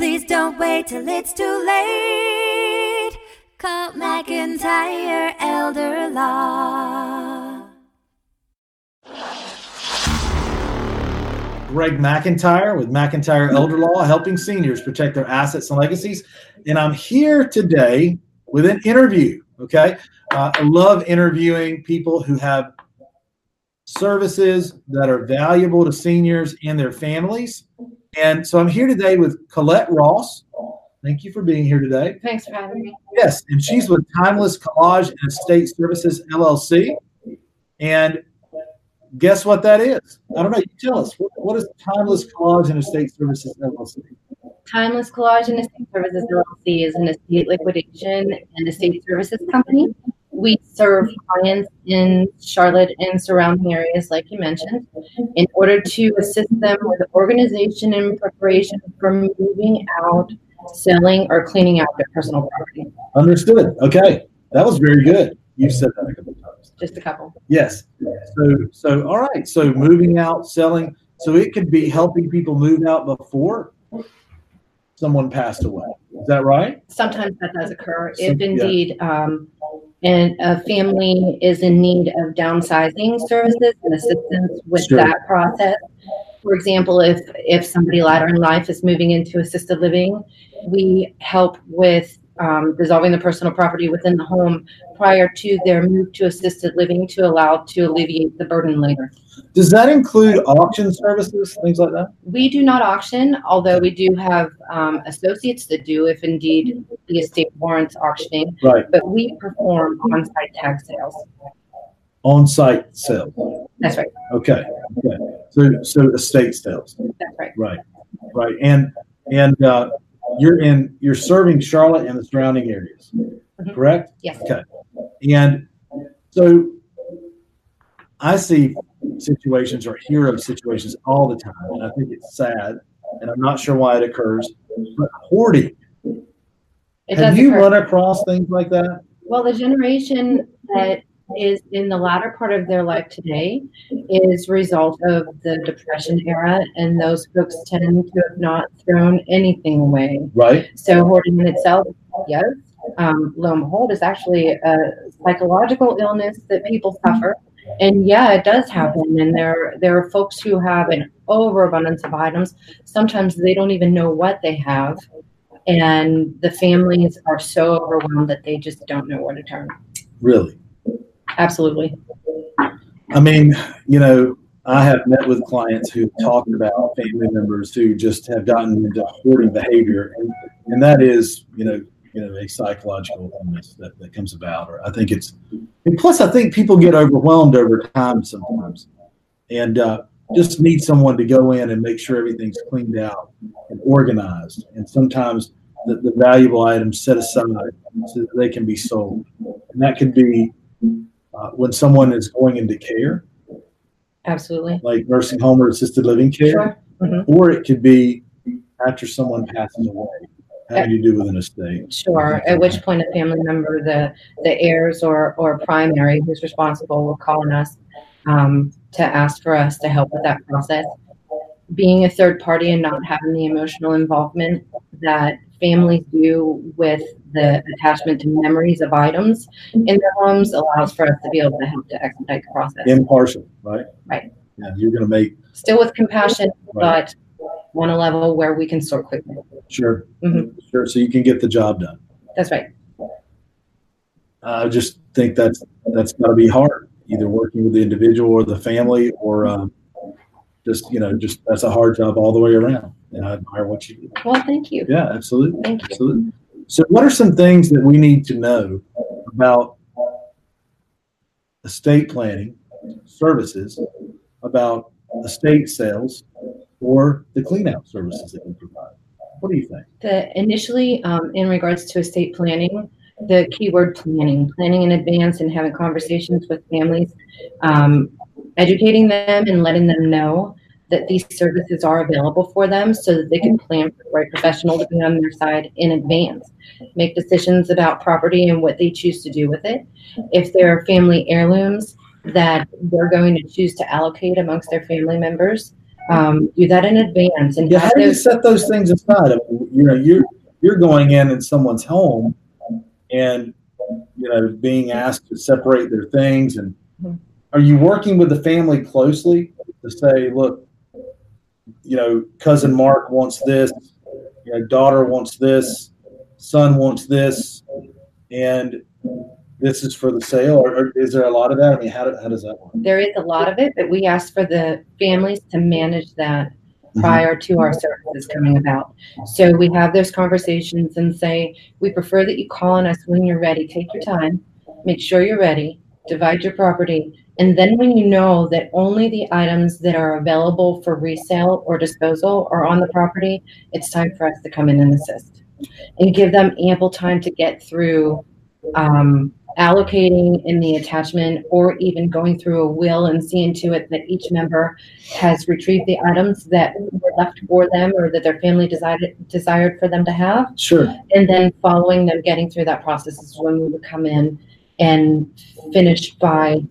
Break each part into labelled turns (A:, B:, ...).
A: Please don't wait till it's too late. Call McIntyre Elder Law.
B: Greg McIntyre with McIntyre Elder Law, helping seniors protect their assets and legacies. And I'm here today with an interview. Okay. Uh, I love interviewing people who have services that are valuable to seniors and their families. And so I'm here today with Colette Ross. Thank you for being here today.
C: Thanks for having me.
B: Yes, and she's with Timeless Collage and Estate Services LLC. And guess what that is? I don't know. You tell us. What, what is Timeless Collage and Estate Services LLC?
C: Timeless Collage and Estate Services LLC is an estate liquidation and estate services company. We serve clients in Charlotte and surrounding areas, like you mentioned, in order to assist them with organization and preparation for moving out, selling, or cleaning out their personal property.
B: Understood. Okay, that was very good. You've said that a couple times.
C: Just a couple.
B: Yes. So, so all right. So moving out, selling. So it could be helping people move out before someone passed away. Is that right?
C: Sometimes that does occur. If
B: yeah.
C: indeed, um, and a family is in need of downsizing services and assistance with
B: Sure.
C: that process. For example, if, if somebody later in life is moving into assisted living, we help with um, dissolving the personal property within the home prior to their move to assisted living to allow to alleviate the burden later.
B: Does that include auction services, things like that?
C: We do not auction, although we do have um, associates that do if indeed the estate warrants auctioning.
B: Right.
C: But we perform on-site tag sales.
B: On-site sales.
C: That's right.
B: Okay. Okay. So, so estate sales.
C: That's right.
B: Right. Right. And and uh, you're in you're serving Charlotte and the surrounding areas,
C: Mhm.
B: correct?
C: Yes.
B: Okay. And so I see situations or hear of situations all the time, and I think it's sad, and I'm not sure why it occurs. But hoarding.
C: It
B: Have you
C: occur.
B: run across things like that?
C: Well, the generation that is in the latter part of their life today is result of the depression era, and those folks tend to have not thrown anything away.
B: Right.
C: So hoarding in itself, yes, um, lo and behold, is actually a psychological illness that people suffer. And yeah, it does happen. And there, there are folks who have an overabundance of items. Sometimes they don't even know what they have, and the families are so overwhelmed that they just don't know where to turn.
B: Really.
C: Absolutely.
B: I mean, you know, I have met with clients who talked about family members who just have gotten into hoarding behavior, and, and that is, you know, you know, a psychological illness that, that comes about. Or I think it's, and plus, I think people get overwhelmed over time sometimes, and uh, just need someone to go in and make sure everything's cleaned out and organized, and sometimes the, the valuable items set aside so that they can be sold, and that can be uh, when someone is going into care
C: Absolutely.
B: like nursing home or assisted living care,
C: Sure. Mhm.
B: or it could be after someone passes away, How do you do with an estate.
C: Sure. At which point a family member, the the heirs or or primary who's responsible will call on us um, to ask for us to help with that process. Being a third party and not having the emotional involvement that families do with the attachment to memories of items in their homes allows for us to be able to help to expedite the process.
B: Impartial, right?
C: Right.
B: Yeah, you're going to make
C: Still with compassion,
B: Right.
C: but on a level where we can sort quickly.
B: sure,
C: Mhm.
B: sure, so you can get the job done.
C: That's right.
B: I just think that's that's got to be hard, either working with the individual or the family, or um, just you know, just that's a hard job all the way around. And I admire what you do.
C: Well, thank you.
B: Yeah, absolutely.
C: Thank you.
B: Absolutely. So, what are some things that we need to know about estate planning services, about estate sales, or the clean out services that we provide? What do you think?
C: The initially, um, in regards to estate planning, the keyword planning, planning in advance and having conversations with families, um, educating them and letting them know that these services are available for them so that they can plan for the right professional to be on their side in advance. Make decisions about property and what they choose to do with it. If there are family heirlooms that they're going to choose to allocate amongst their family members, um, do that in advance and
B: Yeah,
C: have
B: how do you set those things aside? I mean, you know, you're you're going in in someone's home, and you know, being asked to separate their things, and
C: Mhm.
B: are you working with the family closely to say, look, you know, cousin Mark wants this, you know, daughter wants this, son wants this, and this is for the sale, or, or is there a lot of that? I mean, how, do, how does that work?
C: there is a lot of it, but we ask for the families to manage that mm-hmm. prior to our services coming about. So we have those conversations and say, we prefer that you call on us when you're ready. Take your time, make sure you're ready, divide your property. And then when you know that only the items that are available for resale or disposal are on the property, it's time for us to come in and assist. And give them ample time to get through um, allocating in the attachment or even going through a will and seeing to it that each member has retrieved the items that were left for them or that their family desired desired for them to have
B: Sure.
C: and then following them getting through that process is when we would come in and finish by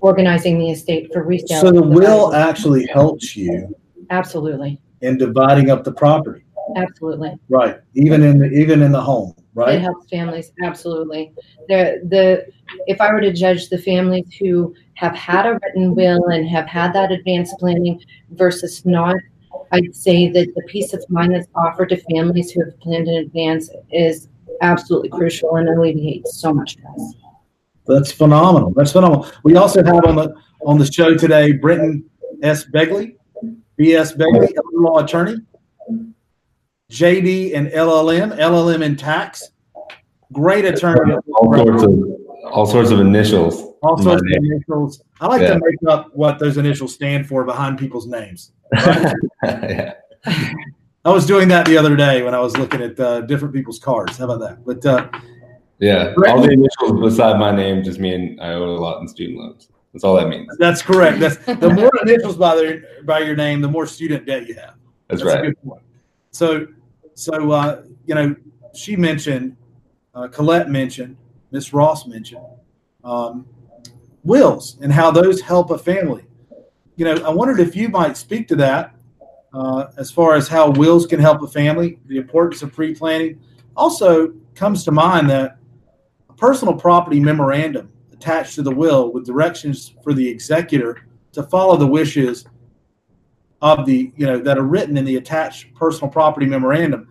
C: organizing the estate for resale
B: So the will actually helps you
C: absolutely
B: in dividing up the property.
C: absolutely
B: Right. Even in the even in the home, right?
C: It
B: right?
C: helps families, absolutely. The, the, if I were to judge the families who have had a written will and have had that advanced planning versus not, I'd say that the peace of mind that's offered to families who have planned in advance is absolutely crucial and alleviates so much stress.
B: That's phenomenal. That's phenomenal. We also have on the on the show today Brenton S. Begley, B.S. Begley, a law attorney, JD and LLM, LLM in tax. Great attorney.
D: all sorts of all sorts of initials.
B: All sorts of initials. I like
D: Yeah.
B: to make up what those initials stand for behind people's names.
D: yeah.
B: I was doing that the other day when I was looking at uh, different people's cards. How about that? But uh,
D: Yeah. All the initials beside my name just mean I owe a lot in student loans. That's all that means.
B: that's correct. That's the more initials by their by your name, the more student debt you have.
D: That's,
B: a
D: right.
B: good point. So, so uh, you know, she mentioned, uh, Colette mentioned, Miss Ross mentioned, um, wills and how those help a family. You know, I wondered if you might speak to that uh, as far as how wills can help a family, the importance of pre-planning. Also, comes to mind that a personal property memorandum attached to the will with directions for the executor to follow the wishes of the you know that are written in the attached personal property memorandum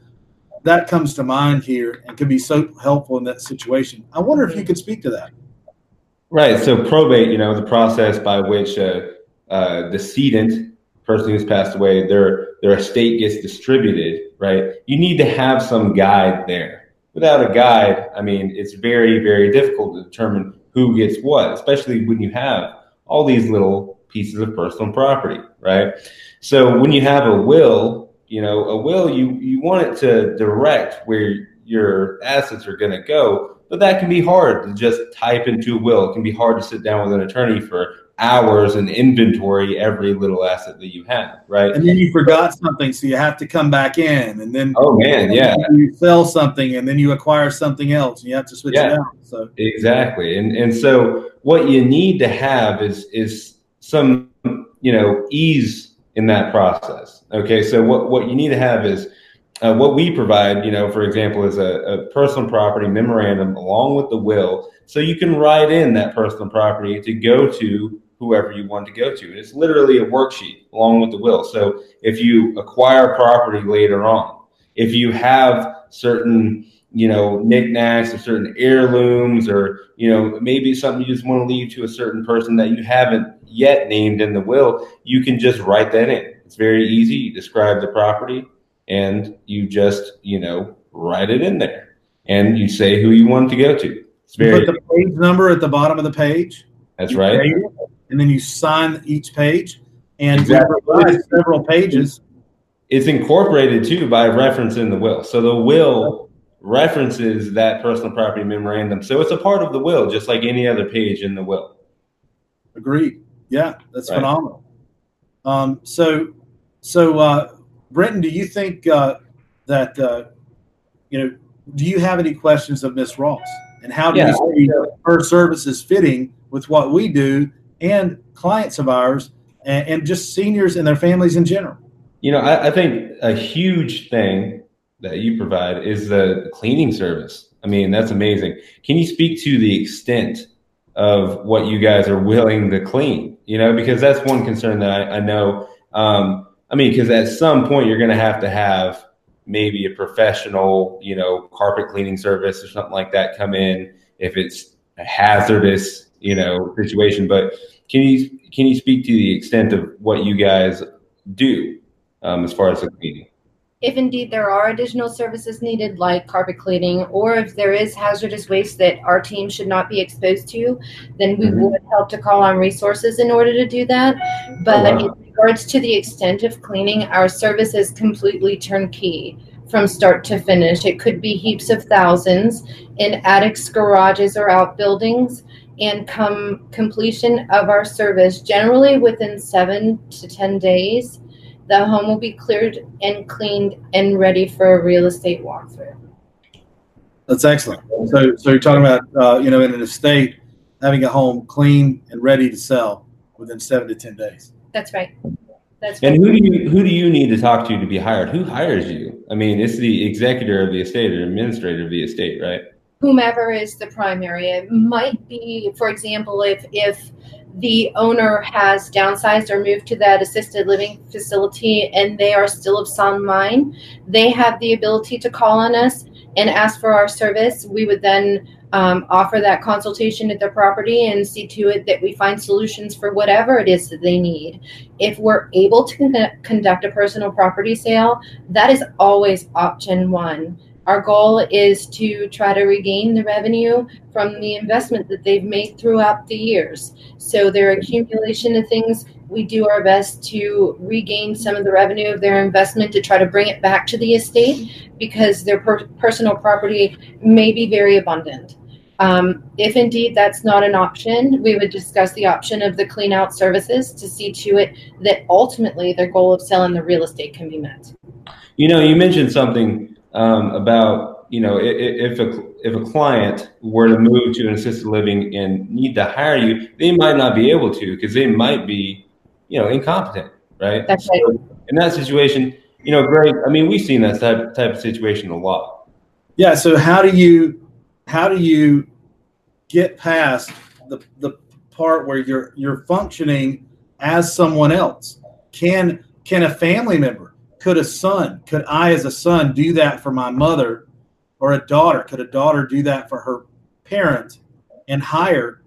B: that comes to mind here and could be so helpful in that situation i wonder if you could speak to that
D: Right. So probate, you know, the process by which a, a decedent, person who's passed away, their their estate gets distributed. Right. You need to have some guide there. Without a guide, I mean, it's very very difficult to determine who gets what, especially when you have all these little pieces of personal property. Right. So when you have a will, you know, a will, you you want it to direct where your assets are going to go but that can be hard to just type into a will. It can be hard to sit down with an attorney for hours and inventory every little asset that you have, right?
B: and then you forgot something so you have to come back in and then
D: Oh man, yeah,
B: you sell something and then you acquire something else and you have to switch it out so
D: exactly. And and so what you need to have is is some you know ease in that process. Okay, so what what you need to have is uh, what we provide, you know, for example, is a, a personal property memorandum along with the will, so you can write in that personal property to go to whoever you want to go to. It's literally a worksheet along with the will. So if you acquire property later on, if you have certain, you know, knickknacks or certain heirlooms, or you know, maybe something you just want to leave to a certain person that you haven't yet named in the will, you can just write that in. It's very easy. You describe the property and you just, you know, write it in there and you say who you want to go to. It's
B: you
D: very,
B: put the page number at the bottom of the page
D: that's
B: you
D: right.
B: Date it, and then you sign each page and
D: Exactly.
B: several pages
D: It's incorporated too by reference in the will. So the will references that personal property memorandum. So it's a part of the will, just like any other page in the will.
B: Agreed. Yeah, that's
D: Right.
B: phenomenal. Um, so, so uh, Brenton, do you think uh, that uh, you know? Do you have any questions of Miss Ross? And how do
D: Yeah,
B: you see her services fitting with what we do and clients of ours and, and just seniors and their families in general.
D: You know, I, I think a huge thing that you provide is the cleaning service. I mean, that's amazing. Can you speak to the extent of what you guys are willing to clean? You know, because that's one concern that I, I know. Um, I mean, because at some point you're going to have to have maybe a professional, you know, carpet cleaning service or something like that come in if it's hazardous, you know, situation. But can you can you speak to the extent of what you guys do um, as far as the cleaning?
C: If indeed there are additional services needed, like carpet cleaning, or if there is hazardous waste that our team should not be exposed to, then we
D: Mhm.
C: would help to call on resources in order to do that. But
D: wow.
C: in regards to the extent of cleaning, our service is completely turnkey from start to finish. It could be heaps of thousands in attics, garages, or outbuildings. And come completion of our service, generally within seven to 10 days, the home will be cleared and cleaned and ready for a real estate walkthrough.
B: That's excellent. So, so you're talking about, uh, you know, in an estate, having a home clean and ready to sell within seven to 10 days.
C: That's right. That's
D: And who do you who do you need to talk to to be hired? Who hires you? I mean, it's the executor of the estate or administrator of the estate, right?
C: Whomever is the primary. It might be, for example, if if the owner has downsized or moved to that assisted living facility and they are still of sound mind, they have the ability to call on us and ask for our service. We would then um, offer that consultation at their property and see to it that we find solutions for whatever it is that they need. If we're able to con- conduct a personal property sale, that is always option one. Our goal is to try to regain the revenue from the investment that they've made throughout the years. So their accumulation of things, we do our best to regain some of the revenue of their investment to try to bring it back to the estate because their per- personal property may be very abundant. Um, if indeed that's not an option, we would discuss the option of the clean out services to see to it that ultimately their goal of selling the real estate can be met.
D: You know, you mentioned something um, about you know i- i- if a if a client were to move to an assisted living and need to hire you, they might not be able to because they might be you know incompetent, right?
C: That's right.
D: So in that situation, you know, Greg. I mean, we've seen that type type of situation a lot.
B: Yeah. So how do you, how do you get past the, the part where you're, you're functioning as someone else? Can, can a family member, could a son, could I as a son do that for my mother or a daughter? Could a daughter do that for her parent and hire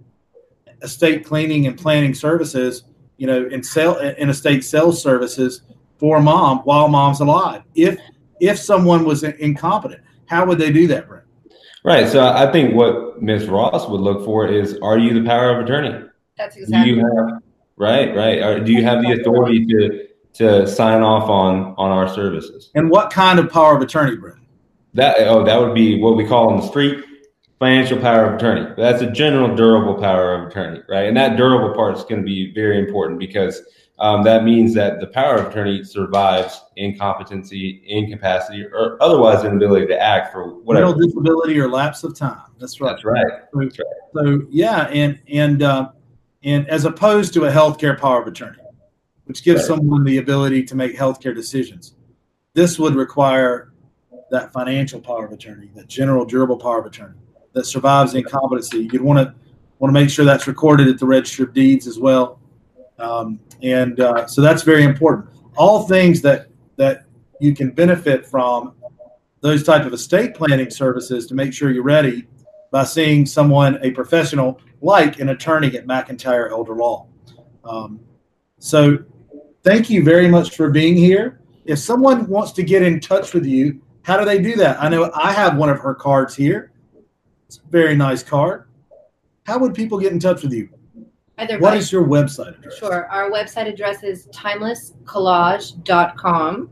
B: estate cleaning and planning services, you know, in sell in estate sales services for mom while mom's alive? If if someone was incompetent, how would they do that, Brent?
D: Right. So I think what Ms. Ross would look for is, are you the power of attorney?
C: That's
D: Do
C: exactly
D: you have right, right? Or do you have the authority to to sign off on on our services?
B: And what kind of power of attorney, Brent?
D: That oh, that would be what we call on the street financial power of attorney. That's a general durable power of attorney, right? And that durable part is going to be very important because um, that means that the power of attorney survives incompetency, incapacity, or otherwise inability to act for whatever.
B: Mental disability or lapse of time. That's right.
D: That's right.
B: So,
D: That's right.
B: so yeah, and and uh, and as opposed to a healthcare power of attorney, which gives
D: Right.
B: someone the ability to make healthcare decisions, this would require that financial power of attorney, that general durable power of attorney that survives incompetency. You'd want to want to make sure that's recorded at the register of deeds as well, um, and uh, so that's very important. All things that that you can benefit from those type of estate planning services to make sure you're ready by seeing someone, a professional like an attorney at McIntyre Elder Law. Um, so, thank you very much for being here. If someone wants to get in touch with you, how do they do that? I know I have one of her cards here. It's a very nice card. How would people get in touch with you?
C: Either
B: What
C: by-
B: is your website address?
C: Sure. Our website address is timelesscollage.com.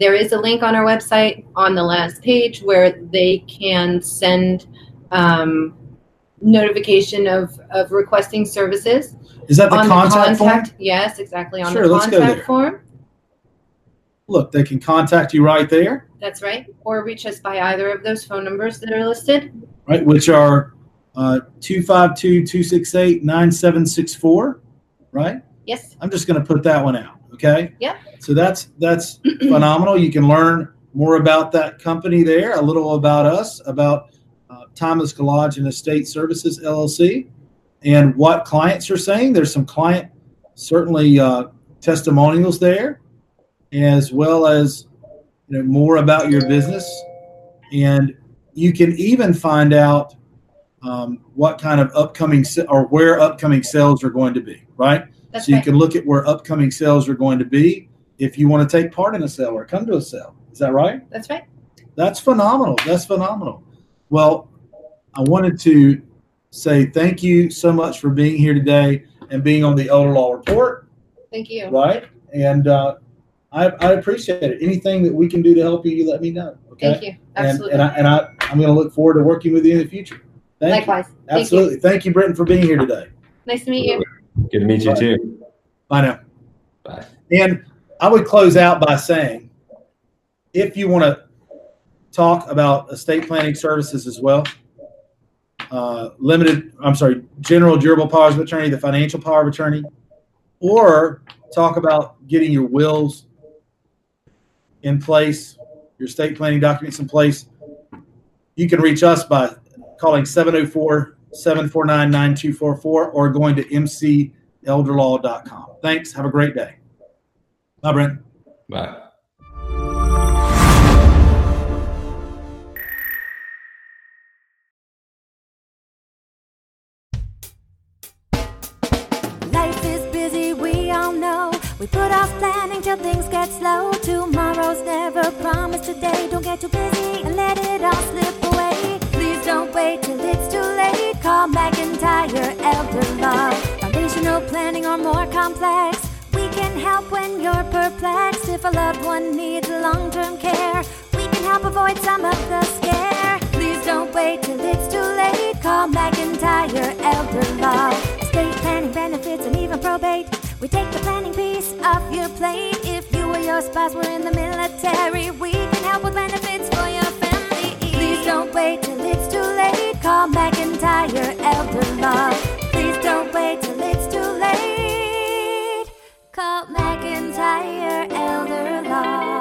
C: There is a link on our website on the last page where they can send um, notification of, of requesting services.
B: Is that the
C: on
B: contact,
C: the
B: form?
C: yes, exactly. On
B: Sure,
C: the
B: let's go
C: contact
B: there.
C: form.
B: Look, they can contact you right there,
C: That's right. Or reach us by either of those phone numbers that are listed.
B: right? Which are uh, 252 268 9764, right?
C: Yes.
B: I'm just going to put that one out. Okay.
C: Yep.
B: So that's that's phenomenal. You can learn more about that company there, a little about us, about uh, Timeless Collage and Estate Services LLC, and what clients are saying. There's some client certainly uh, testimonials there, as well as you know more about your business, and you can even find out um, what kind of upcoming se- or where upcoming sales are going to be. Right.
C: That's
B: so you can look at where upcoming sales are going to be if you want to take part in a sale or come to a sale. Is that right?
C: That's right.
B: That's phenomenal. That's phenomenal. Well, I wanted to say thank you so much for being here today and being on the Elder Law Report,
C: Thank you.
B: right? And uh, I, I appreciate it. Anything that we can do to help you, you let me know. Okay.
C: Thank you.
B: And,
C: Absolutely.
B: and, I, and I, I'm going to look forward to working with you in the future. Thank
C: Likewise.
B: you.
C: Thank
B: Absolutely. Thank you, Brenton, for being here today.
C: Nice to meet you.
D: Good to meet you too.
B: Bye now.
D: Bye.
B: And I would close out by saying, if you want to talk about estate planning services as well, uh, limited, I'm sorry, general durable powers of attorney, the financial power of attorney, or talk about getting your wills in place, your estate planning documents in place, you can reach us by calling 704 749 9244 or going to mcelderlaw.com. Thanks. Have a great day. Bye, Brent.
D: Bye.
A: We put off planning till things get slow. Tomorrow's never promised today. Don't get too busy and let it all slip away. Please don't wait till it's too late. Call McIntyre Elder Law. Foundational planning or more complex. We can help when you're perplexed. If a loved one needs long term care, class, we're in the military. We can help with benefits for your family. Please don't wait till it's too late. Call McIntyre Elder Law. Please don't wait till it's too late. Call McIntyre Elder Law.